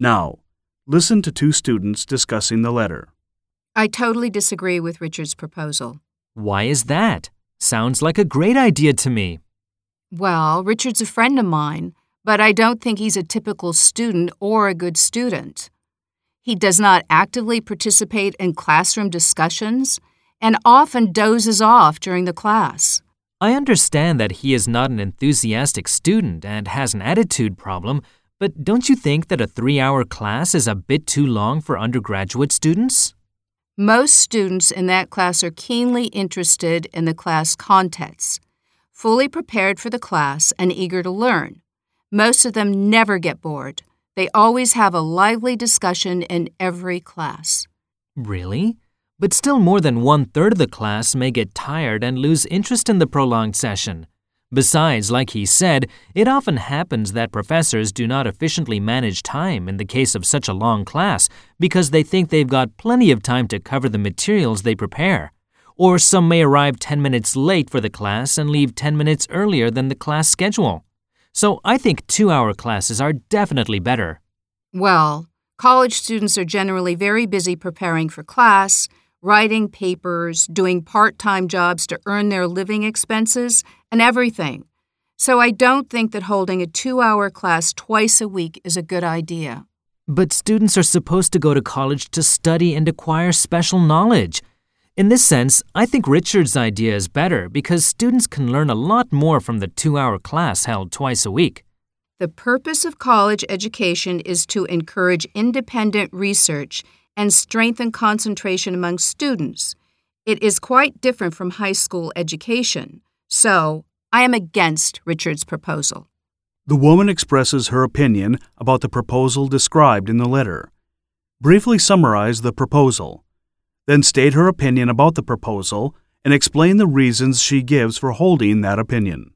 Now, listen to two students discussing the letter. I totally disagree with Richard's proposal. Why is that? Sounds like a great idea to me. Well, Richard's a friend of mine, but I don't think he's a typical student or a good student. He does not actively participate in classroom discussions and often dozes off during the class. I understand that he is not an enthusiastic student and has an attitude problem, but don't you think that a three hour class is a bit too long for undergraduate students? Most students in that class are keenly interested in the class contents, fully prepared for the class, and eager to learn. Most of them never get bored. They always have a lively discussion in every class. Really? But still, more than one third of the class may get tired and lose interest in the prolonged session. Besides, like he said, it often happens that professors do not efficiently manage time in the case of such a long class because they think they've got plenty of time to cover the materials they prepare. Or some may arrive 10 minutes late for the class and leave 10 minutes earlier than the class schedule. So I think two hour classes are definitely better. Well, college students are generally very busy preparing for class, writing papers, doing part time jobs to earn their living expenses, and everything. So I don't think that holding a two hour class twice a week is a good idea. But students are supposed to go to college to study and acquire special knowledge. In this sense, I think Richard's idea is better because students can learn a lot more from the two hour class held twice a week. The purpose of college education is to encourage independent research and strengthen concentration among students. It is quite different from high school education. So, I am against Richard's proposal. The woman expresses her opinion about the proposal described in the letter. Briefly summarize the proposal. Then state her opinion about the proposal and explain the reasons she gives for holding that opinion.